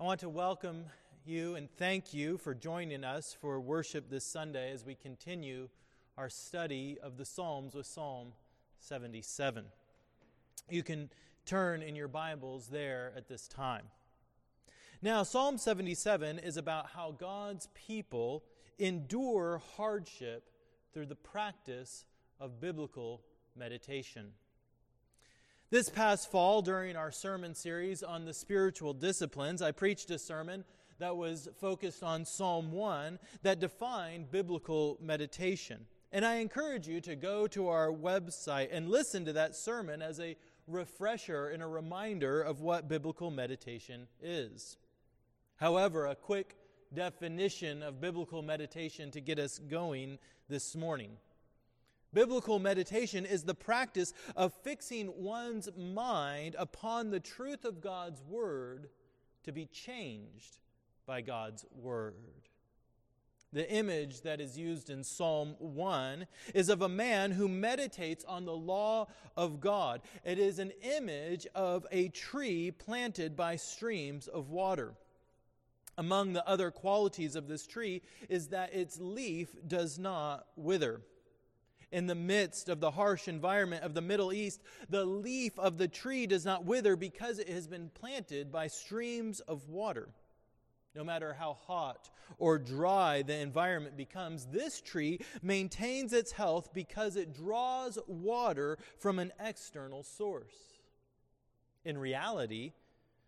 I want to welcome you and thank you for joining us for worship this Sunday as we continue our study of the Psalms with Psalm 77. You can turn in your Bibles there at this time. Now, Psalm 77 is about how God's people endure hardship through the practice of biblical meditation. This past fall, during our sermon series on the spiritual disciplines, I preached a sermon that was focused on Psalm 1 that defined biblical meditation. And I encourage you to go to our website and listen to that sermon as a refresher and a reminder of what biblical meditation is. However, a quick definition of biblical meditation to get us going this morning. Biblical meditation is the practice of fixing one's mind upon the truth of God's Word to be changed by God's Word. The image that is used in Psalm 1 is of a man who meditates on the law of God. It is an image of a tree planted by streams of water. Among the other qualities of this tree is that its leaf does not wither in the midst of the harsh environment of the Middle East, the leaf of the tree does not wither because it has been planted by streams of water. No matter how hot or dry the environment becomes, this tree maintains its health because it draws water from an external source. In reality,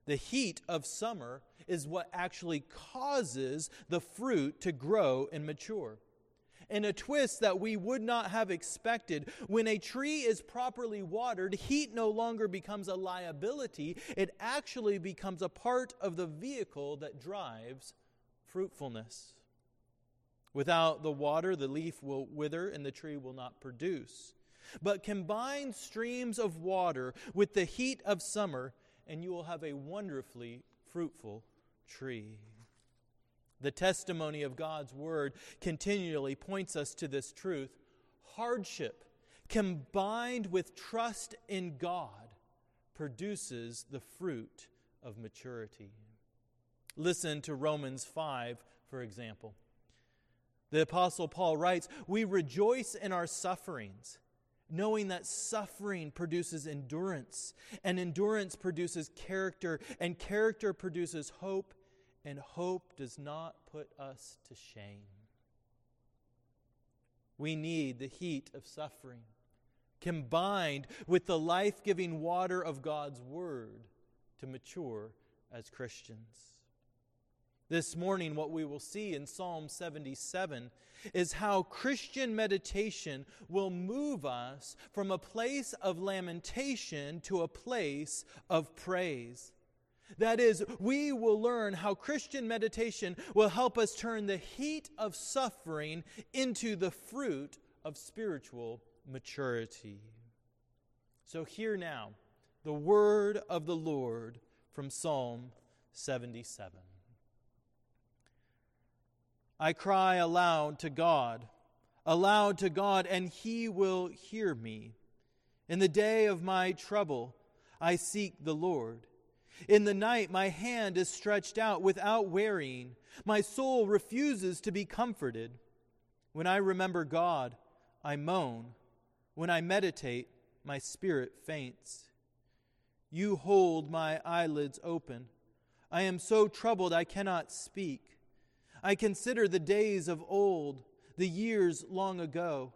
the heat of summer is what actually causes the fruit to grow and mature in a twist that we would not have expected. When a tree is properly watered, heat no longer becomes a liability, it actually becomes a part of the vehicle that drives fruitfulness. Without the water, the leaf will wither and the tree will not produce. But combine streams of water with the heat of summer, and you will have a wonderfully fruitful tree. The testimony of God's word continually points us to this truth. Hardship combined with trust in God produces the fruit of maturity. Listen to Romans 5, for example. The Apostle Paul writes, We rejoice in our sufferings, knowing that suffering produces endurance, and endurance produces character, and character produces hope, and hope does not put us to shame. We need the heat of suffering combined with the life giving water of God's Word to mature as Christians. This morning, what we will see in Psalm 77 is how Christian meditation will move us from a place of lamentation to a place of praise. That is, we will learn how Christian meditation will help us turn the heat of suffering into the fruit of spiritual maturity. So, hear now the word of the Lord from Psalm 77. I cry aloud to God, aloud to God, and he will hear me. In the day of my trouble, I seek the Lord. In the night, my hand is stretched out without wearying. My soul refuses to be comforted. When I remember God, I moan. When I meditate, my spirit faints. You hold my eyelids open. I am so troubled I cannot speak. I consider the days of old, the years long ago.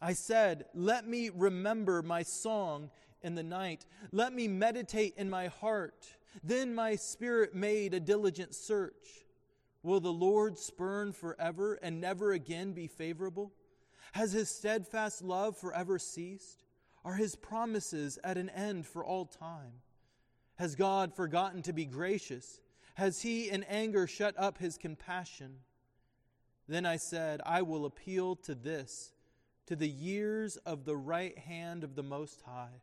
I said, Let me remember my song in the night. Let me meditate in my heart. Then my spirit made a diligent search. Will the Lord spurn forever and never again be favorable? Has his steadfast love forever ceased? Are his promises at an end for all time? Has God forgotten to be gracious? Has he in anger shut up his compassion? Then I said, I will appeal to this, to the years of the right hand of the Most High.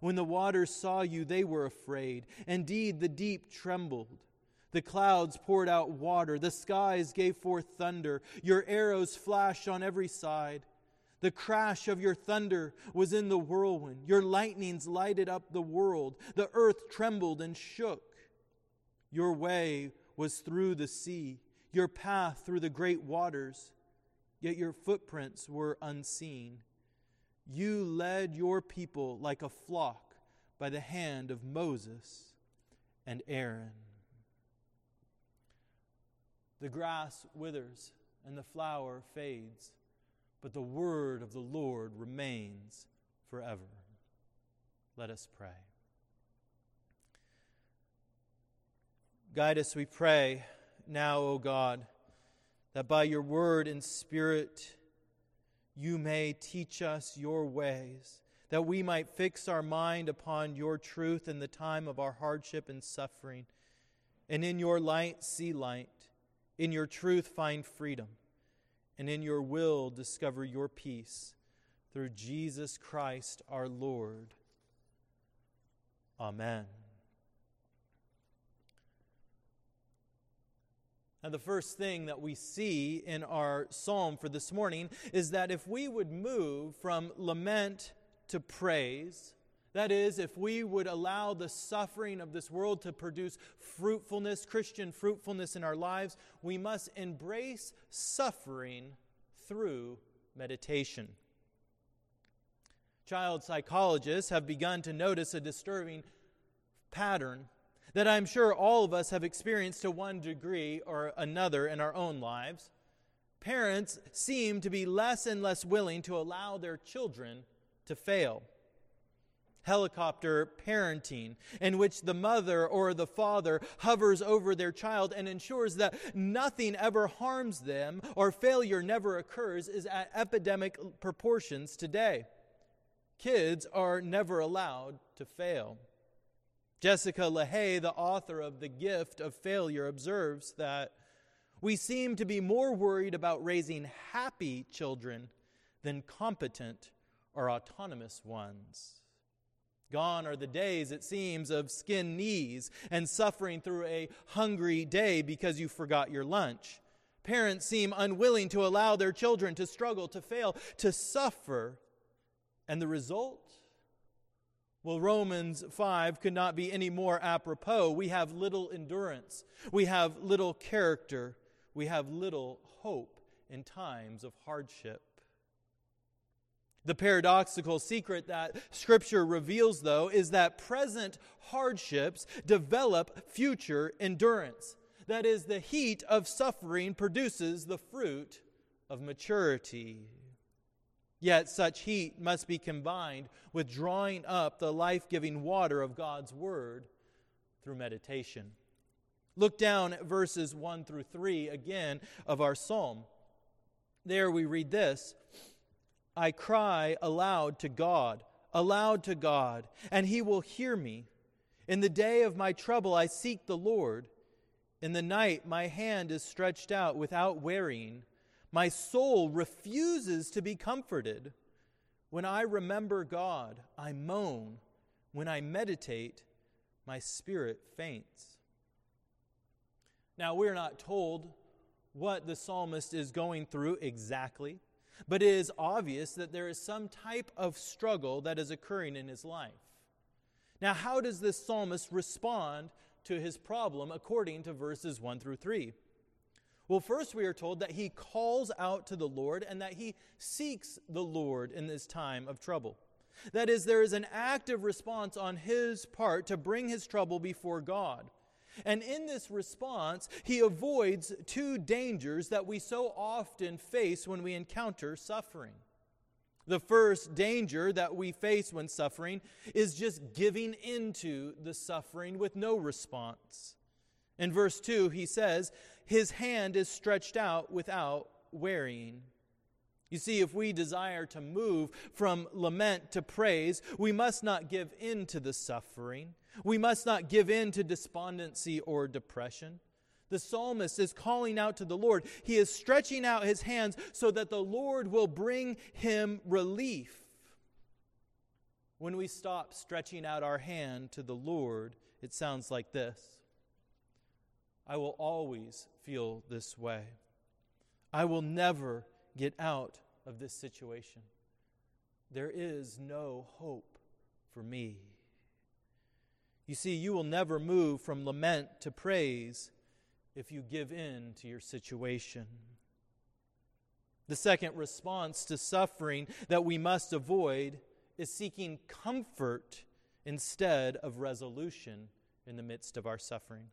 when the waters saw you, they were afraid. Indeed, the deep trembled. The clouds poured out water. The skies gave forth thunder. Your arrows flashed on every side. The crash of your thunder was in the whirlwind. Your lightnings lighted up the world. The earth trembled and shook. Your way was through the sea, your path through the great waters, yet your footprints were unseen. You led your people like a flock by the hand of Moses and Aaron. The grass withers and the flower fades, but the word of the Lord remains forever. Let us pray. Guide us, we pray, now, O God, that by your word and spirit you may teach us your ways, that we might fix our mind upon your truth in the time of our hardship and suffering, and in your light see light, in your truth find freedom, and in your will discover your peace through Jesus Christ our Lord. Amen. Now, the first thing that we see in our psalm for this morning is that if we would move from lament to praise, that is, if we would allow the suffering of this world to produce fruitfulness, Christian fruitfulness in our lives, we must embrace suffering through meditation. Child psychologists have begun to notice a disturbing pattern that I'm sure all of us have experienced to one degree or another in our own lives. Parents seem to be less and less willing to allow their children to fail. Helicopter parenting, in which the mother or the father hovers over their child and ensures that nothing ever harms them or failure never occurs, is at epidemic proportions today. Kids are never allowed to fail. Jessica Lahey, the author of The Gift of Failure, observes that we seem to be more worried about raising happy children than competent or autonomous ones. Gone are the days, it seems, of skin knees and suffering through a hungry day because you forgot your lunch. Parents seem unwilling to allow their children to struggle, to fail, to suffer. And the result? Well, Romans 5 could not be any more apropos. We have little endurance, we have little character, we have little hope in times of hardship. The paradoxical secret that Scripture reveals, though, is that present hardships develop future endurance. That is, the heat of suffering produces the fruit of maturity. Yet such heat must be combined with drawing up the life giving water of God's Word through meditation. Look down at verses 1 through 3 again of our psalm. There we read this I cry aloud to God, aloud to God, and he will hear me. In the day of my trouble, I seek the Lord. In the night, my hand is stretched out without wearying. My soul refuses to be comforted. When I remember God, I moan. When I meditate, my spirit faints. Now, we're not told what the psalmist is going through exactly, but it is obvious that there is some type of struggle that is occurring in his life. Now, how does this psalmist respond to his problem according to verses 1 through 3? Well, first we are told that he calls out to the Lord and that he seeks the Lord in this time of trouble. That is, there is an active response on his part to bring his trouble before God. And in this response, he avoids two dangers that we so often face when we encounter suffering. The first danger that we face when suffering is just giving into the suffering with no response. In verse 2, he says, his hand is stretched out without wearying. You see, if we desire to move from lament to praise, we must not give in to the suffering. We must not give in to despondency or depression. The psalmist is calling out to the Lord. He is stretching out his hands so that the Lord will bring him relief. When we stop stretching out our hand to the Lord, it sounds like this I will always feel this way. I will never get out of this situation. There is no hope for me. You see, you will never move from lament to praise if you give in to your situation. The second response to suffering that we must avoid is seeking comfort instead of resolution in the midst of our suffering.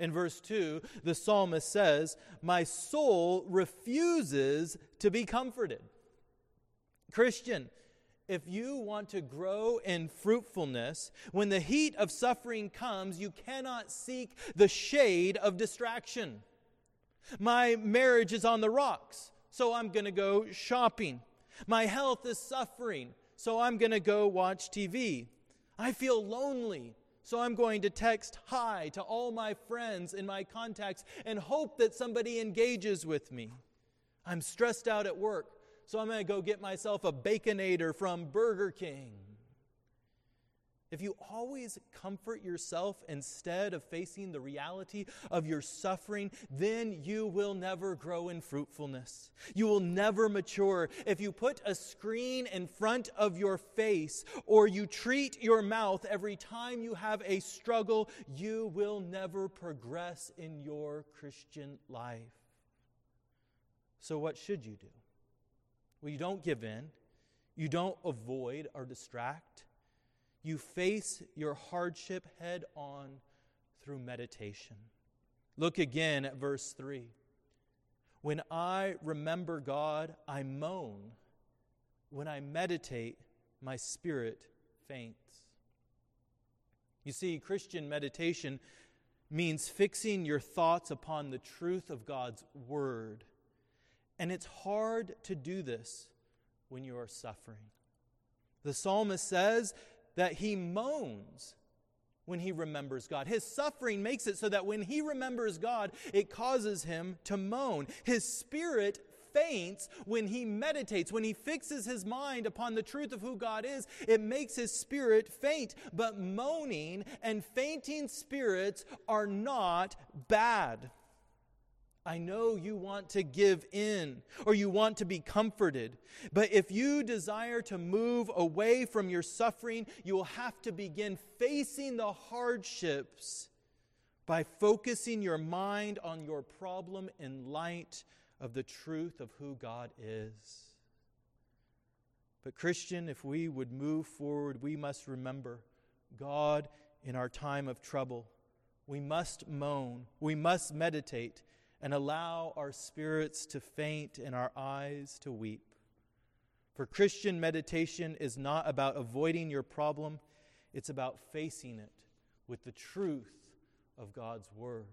In verse 2, the psalmist says, My soul refuses to be comforted. Christian, if you want to grow in fruitfulness, when the heat of suffering comes, you cannot seek the shade of distraction. My marriage is on the rocks, so I'm going to go shopping. My health is suffering, so I'm going to go watch TV. I feel lonely, so I'm going to text hi to all my friends in my contacts and hope that somebody engages with me. I'm stressed out at work, so I'm going to go get myself a Baconator from Burger King. If you always comfort yourself instead of facing the reality of your suffering, then you will never grow in fruitfulness. You will never mature. If you put a screen in front of your face or you treat your mouth every time you have a struggle, you will never progress in your Christian life. So, what should you do? Well, you don't give in, you don't avoid or distract. You face your hardship head on through meditation. Look again at verse 3. When I remember God, I moan. When I meditate, my spirit faints. You see, Christian meditation means fixing your thoughts upon the truth of God's Word and it's hard to do this when you are suffering. The psalmist says that he moans when he remembers God. His suffering makes it so that when he remembers God, it causes him to moan. His spirit faints when he meditates, when he fixes his mind upon the truth of who God is, it makes his spirit faint. But moaning and fainting spirits are not bad. I know you want to give in or you want to be comforted. But if you desire to move away from your suffering, you will have to begin facing the hardships by focusing your mind on your problem in light of the truth of who God is. But, Christian, if we would move forward, we must remember God in our time of trouble. We must moan, we must meditate and allow our spirits to faint and our eyes to weep. For Christian meditation is not about avoiding your problem, it's about facing it with the truth of God's Word.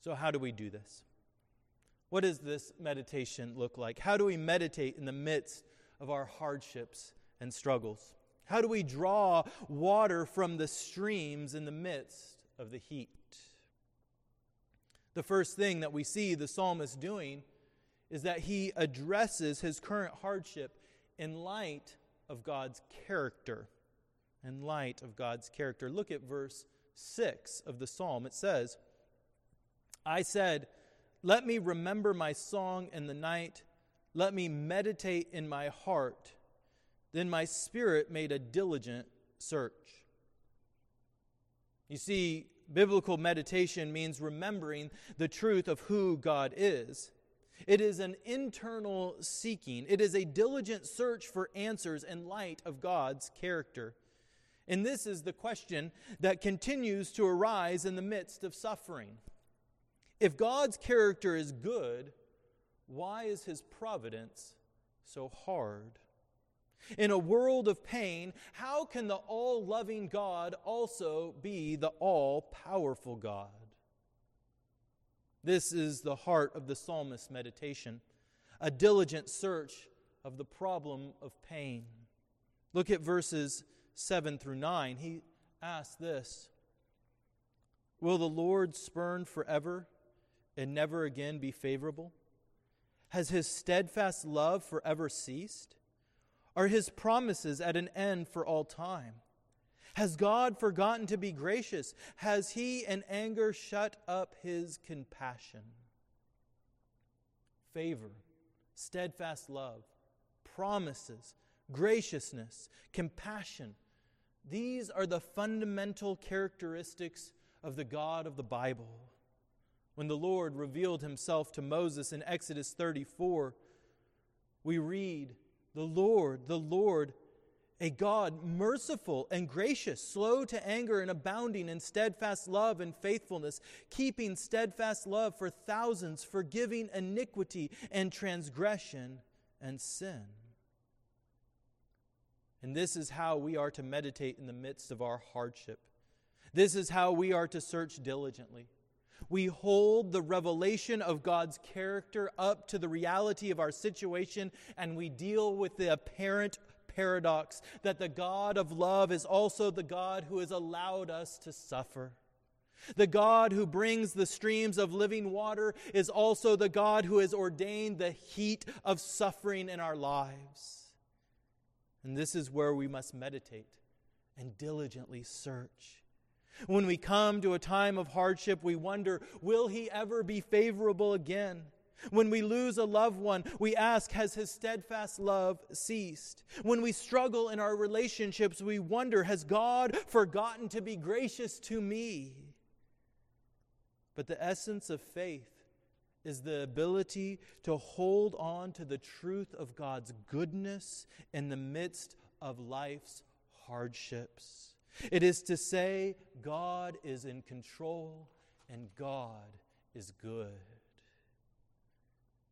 So, how do we do this? What does this meditation look like? How do we meditate in the midst of our hardships and struggles? How do we draw water from the streams in the midst of the heat? The first thing that we see the psalmist doing is that he addresses his current hardship in light of God's character. In light of God's character. Look at verse 6 of the psalm. It says, I said, Let me remember my song in the night, let me meditate in my heart. Then my spirit made a diligent search. You see, biblical meditation means remembering the truth of who God is. It is an internal seeking, it is a diligent search for answers in light of God's character. And this is the question that continues to arise in the midst of suffering. If God's character is good, why is his providence so hard? In a world of pain, how can the all loving God also be the all powerful God? This is the heart of the psalmist's meditation, a diligent search of the problem of pain. Look at verses 7 through 9. He asks this Will the Lord spurn forever and never again be favorable? Has his steadfast love forever ceased? Are his promises at an end for all time? Has God forgotten to be gracious? Has he in anger shut up his compassion? Favor, steadfast love, promises, graciousness, compassion. These are the fundamental characteristics of the God of the Bible. When the Lord revealed himself to Moses in Exodus 34, we read, The Lord, the Lord, a God merciful and gracious, slow to anger and abounding in steadfast love and faithfulness, keeping steadfast love for thousands, forgiving iniquity and transgression and sin. And this is how we are to meditate in the midst of our hardship. This is how we are to search diligently. We hold the revelation of God's character up to the reality of our situation, and we deal with the apparent paradox that the God of love is also the God who has allowed us to suffer. The God who brings the streams of living water is also the God who has ordained the heat of suffering in our lives. And this is where we must meditate and diligently search. When we come to a time of hardship, we wonder, will he ever be favorable again? When we lose a loved one, we ask, Has his steadfast love ceased? When we struggle in our relationships, we wonder, Has God forgotten to be gracious to me? But the essence of faith is the ability to hold on to the truth of God's goodness in the midst of life's hardships. It is to say, God is in control and God is good.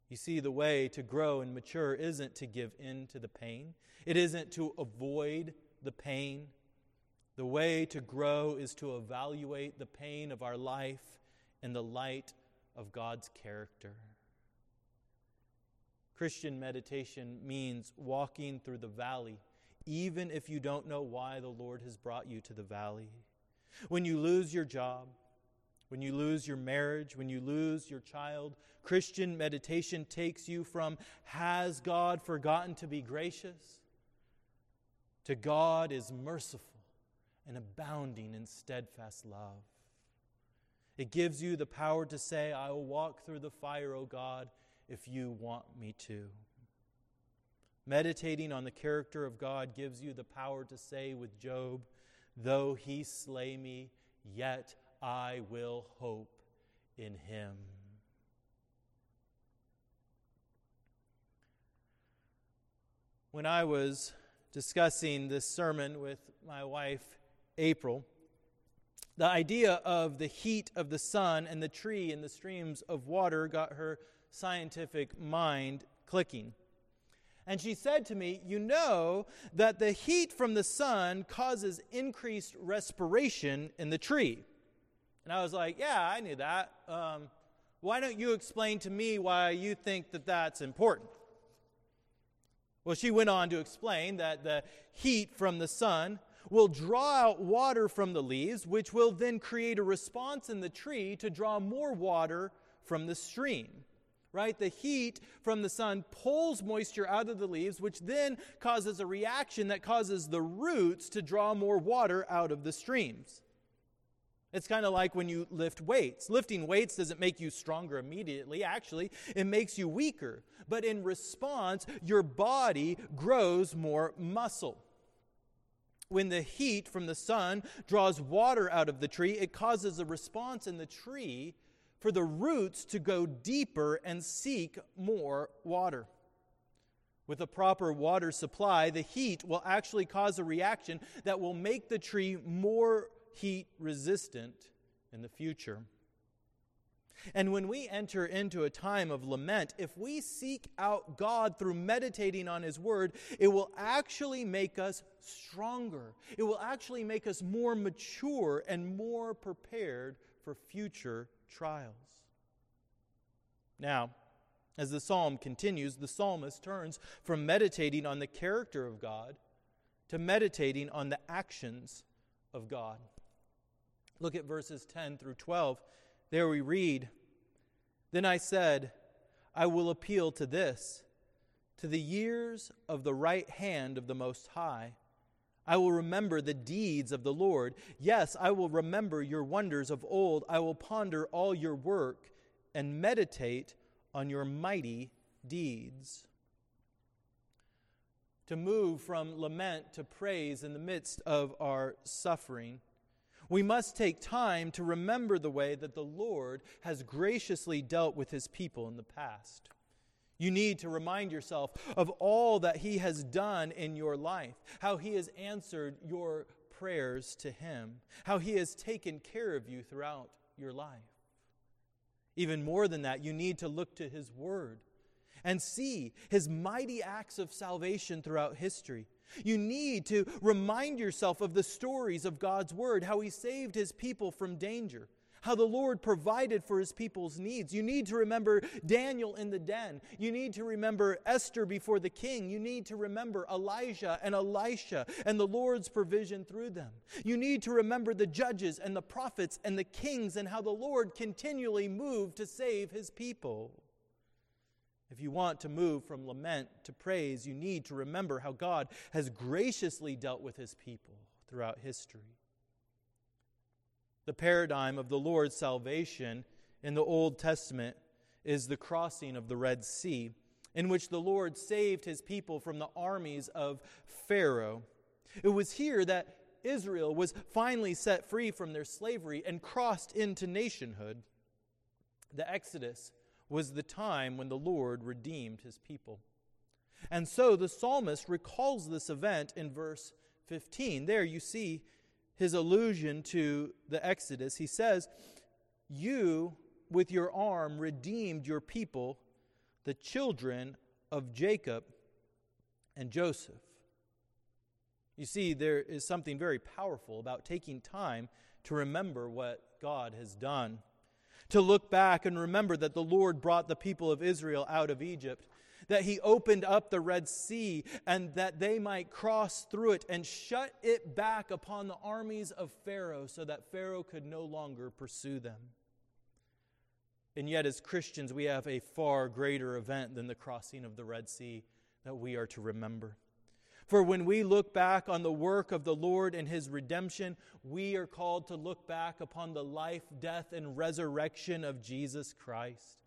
You see, the way to grow and mature isn't to give in to the pain, it isn't to avoid the pain. The way to grow is to evaluate the pain of our life in the light of God's character. Christian meditation means walking through the valley, even if you don't know why the Lord has brought you to the valley. When you lose your job, when you lose your marriage, when you lose your child, Christian meditation takes you from has God forgotten to be gracious to God is merciful and abounding in steadfast love. It gives you the power to say, I will walk through the fire, O God, if you want me to. Meditating on the character of God gives you the power to say with Job, Though he slay me, yet I will hope in him. When I was discussing this sermon with my wife, April, the idea of the heat of the sun and the tree and the streams of water got her scientific mind clicking. And she said to me, You know that the heat from the sun causes increased respiration in the tree. And I was like, Yeah, I knew that. Um, why don't you explain to me why you think that that's important? Well, she went on to explain that the heat from the sun will draw out water from the leaves, which will then create a response in the tree to draw more water from the stream. Right? The heat from the sun pulls moisture out of the leaves, which then causes a reaction that causes the roots to draw more water out of the streams. It's kind of like when you lift weights. Lifting weights doesn't make you stronger immediately. Actually, it makes you weaker. But in response, your body grows more muscle. When the heat from the sun draws water out of the tree, it causes a response in the tree for the roots to go deeper and seek more water. With a proper water supply, the heat will actually cause a reaction that will make the tree more heat resistant in the future. And when we enter into a time of lament, if we seek out God through meditating on His Word, it will actually make us stronger. It will actually make us more mature and more prepared for future trials. Now, as the psalm continues, the psalmist turns from meditating on the character of God to meditating on the actions of God. Look at verses 10 through 12. There we read Then I said, I will appeal to this, to the years of the right hand of the Most High. I will remember the deeds of the Lord. Yes, I will remember your wonders of old. I will ponder all your work and meditate on your mighty deeds. To move from lament to praise in the midst of our suffering we must take time to remember the way that the Lord has graciously dealt with his people in the past. You need to remind yourself of all that he has done in your life, how he has answered your prayers to him, how he has taken care of you throughout your life. Even more than that, you need to look to his word and see his mighty acts of salvation throughout history. You need to remind yourself of the stories of God's Word, how He saved His people from danger, how the Lord provided for His people's needs. You need to remember Daniel in the den. You need to remember Esther before the king. You need to remember Elijah and Elisha and the Lord's provision through them. You need to remember the judges and the prophets and the kings and how the Lord continually moved to save His people. If you want to move from lament to praise, you need to remember how God has graciously dealt with his people throughout history. The paradigm of the Lord's salvation in the Old Testament is the crossing of the Red Sea, in which the Lord saved his people from the armies of Pharaoh. It was here that Israel was finally set free from their slavery and crossed into nationhood. The Exodus was the time when the Lord redeemed his people. And so the psalmist recalls this event in verse 15. There you see his allusion to the Exodus. He says, You with your arm redeemed your people, the children of Jacob and Joseph. You see, there is something very powerful about taking time to remember what God has done to look back and remember that the Lord brought the people of Israel out of Egypt, that He opened up the Red Sea, and that they might cross through it and shut it back upon the armies of Pharaoh so that Pharaoh could no longer pursue them. And yet, as Christians, we have a far greater event than the crossing of the Red Sea that we are to remember. For when we look back on the work of the Lord and his redemption, we are called to look back upon the life, death, and resurrection of Jesus Christ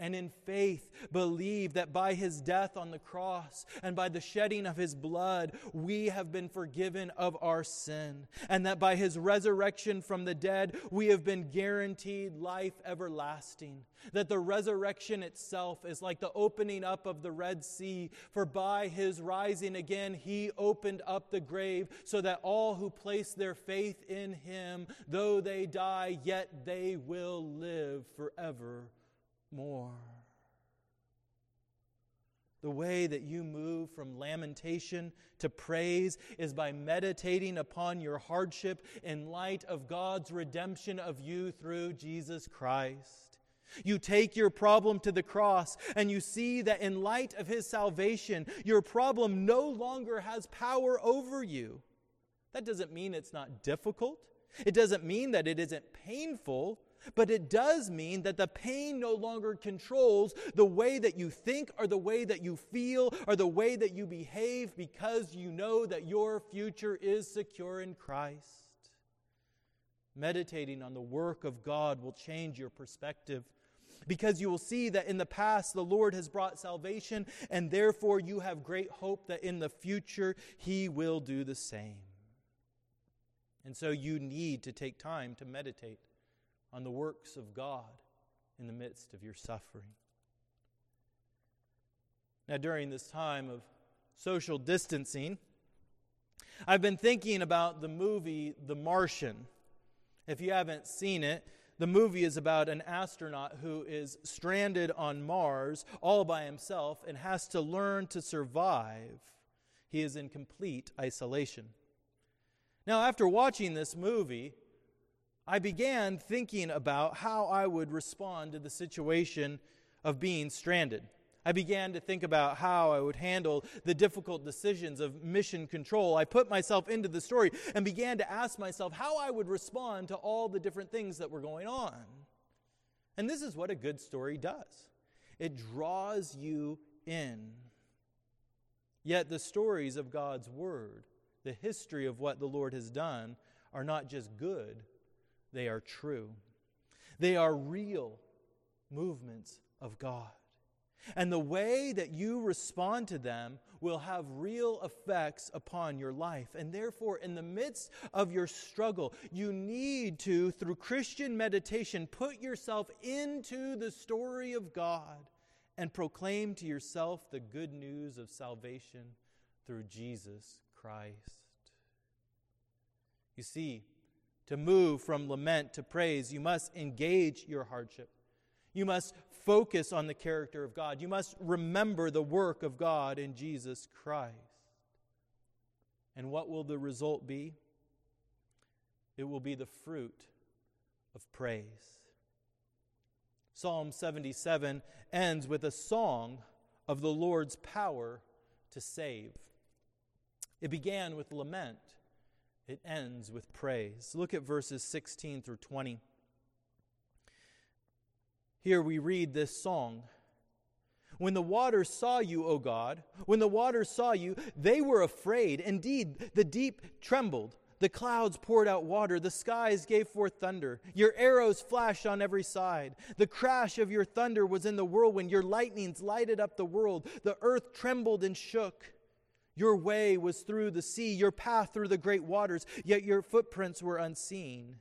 and in faith believe that by his death on the cross and by the shedding of his blood, we have been forgiven of our sin, and that by his resurrection from the dead, we have been guaranteed life everlasting. That the resurrection itself is like the opening up of the Red Sea, for by his rising again, he opened up the grave so that all who place their faith in him, though they die, yet they will live forever more. The way that you move from lamentation to praise is by meditating upon your hardship in light of God's redemption of you through Jesus Christ. You take your problem to the cross and you see that in light of His salvation, your problem no longer has power over you. That doesn't mean it's not difficult. It doesn't mean that it isn't painful. But it does mean that the pain no longer controls the way that you think or the way that you feel or the way that you behave because you know that your future is secure in Christ. Meditating on the work of God will change your perspective because you will see that in the past the Lord has brought salvation, and therefore you have great hope that in the future He will do the same. And so you need to take time to meditate on the works of God in the midst of your suffering. Now, during this time of social distancing, I've been thinking about the movie The Martian. If you haven't seen it, the movie is about an astronaut who is stranded on Mars all by himself and has to learn to survive. He is in complete isolation. Now, after watching this movie, I began thinking about how I would respond to the situation of being stranded. I began to think about how I would handle the difficult decisions of mission control. I put myself into the story and began to ask myself how I would respond to all the different things that were going on. And this is what a good story does it draws you in. Yet the stories of God's Word, the history of what the Lord has done, are not just good, they are true. They are real movements of God. And the way that you respond to them will have real effects upon your life. And therefore, in the midst of your struggle, you need to, through Christian meditation, put yourself into the story of God and proclaim to yourself the good news of salvation through Jesus Christ. You see, to move from lament to praise, you must engage your hardship. You must focus on the character of God. You must remember the work of God in Jesus Christ. And what will the result be? It will be the fruit of praise. Psalm 77 ends with a song of the Lord's power to save. It began with lament, it ends with praise. Look at verses 16 through 20. Here we read this song. When the waters saw you, O God, when the waters saw you, they were afraid. Indeed, the deep trembled. The clouds poured out water. The skies gave forth thunder. Your arrows flashed on every side. The crash of your thunder was in the whirlwind. Your lightnings lighted up the world. The earth trembled and shook. Your way was through the sea, your path through the great waters, yet your footprints were unseen.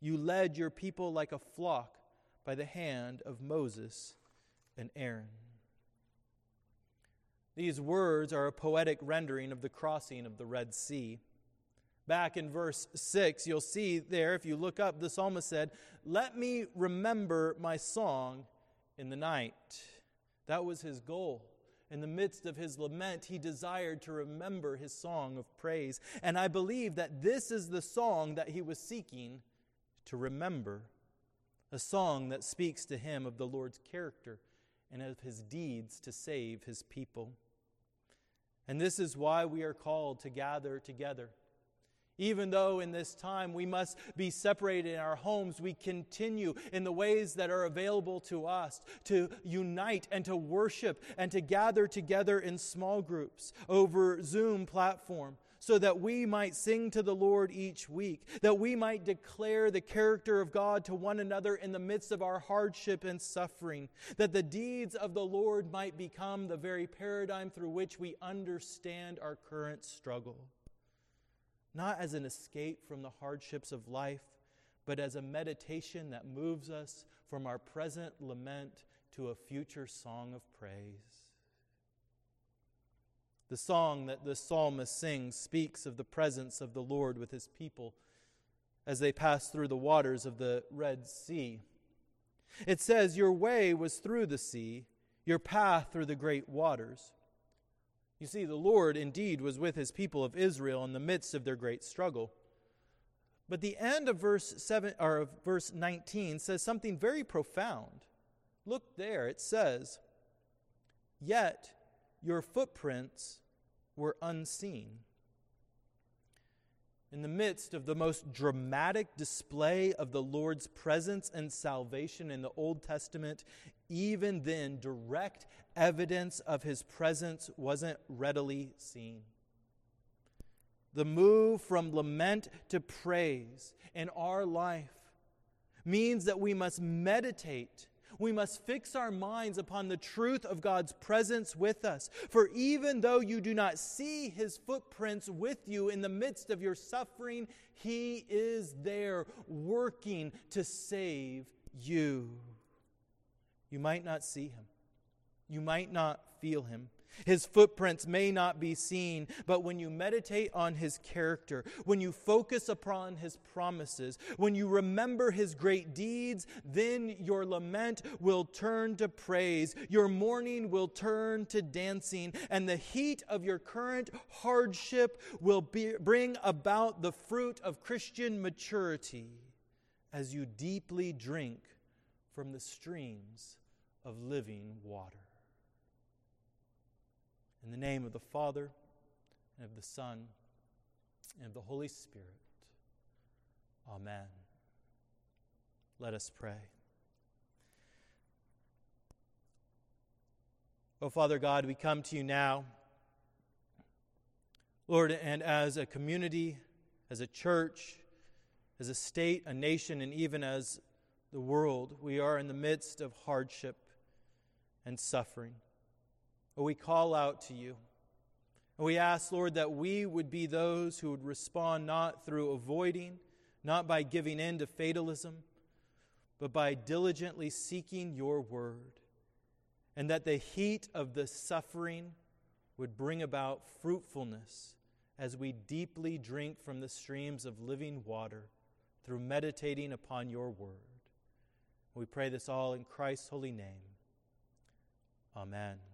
You led your people like a flock by the hand of Moses and Aaron. These words are a poetic rendering of the crossing of the Red Sea. Back in verse 6, you'll see there, if you look up, the psalmist said, Let me remember my song in the night. That was his goal. In the midst of his lament, he desired to remember his song of praise. And I believe that this is the song that he was seeking to remember a song that speaks to him of the Lord's character and of his deeds to save his people. And this is why we are called to gather together. Even though in this time we must be separated in our homes, we continue in the ways that are available to us to unite and to worship and to gather together in small groups over Zoom platform so that we might sing to the Lord each week, that we might declare the character of God to one another in the midst of our hardship and suffering, that the deeds of the Lord might become the very paradigm through which we understand our current struggle. Not as an escape from the hardships of life, but as a meditation that moves us from our present lament to a future song of praise. The song that the psalmist sings speaks of the presence of the Lord with his people as they pass through the waters of the Red Sea. It says, Your way was through the sea, your path through the great waters. You see, the Lord indeed was with his people of Israel in the midst of their great struggle. But the end of verse 7 or of verse 19 says something very profound. Look there, it says, Yet your footprints were unseen. In the midst of the most dramatic display of the Lord's presence and salvation in the Old Testament, even then, direct evidence of his presence wasn't readily seen. The move from lament to praise in our life means that we must meditate we must fix our minds upon the truth of God's presence with us. For even though you do not see his footprints with you in the midst of your suffering, he is there working to save you. You might not see him, you might not feel him, his footprints may not be seen, but when you meditate on his character, when you focus upon his promises, when you remember his great deeds, then your lament will turn to praise, your mourning will turn to dancing, and the heat of your current hardship will be, bring about the fruit of Christian maturity as you deeply drink from the streams of living water. In the name of the Father, and of the Son, and of the Holy Spirit. Amen. Let us pray. Oh, Father God, we come to you now. Lord, and as a community, as a church, as a state, a nation, and even as the world, we are in the midst of hardship and suffering. We call out to you. And we ask, Lord, that we would be those who would respond not through avoiding, not by giving in to fatalism, but by diligently seeking your word. And that the heat of the suffering would bring about fruitfulness as we deeply drink from the streams of living water through meditating upon your word. We pray this all in Christ's holy name. Amen.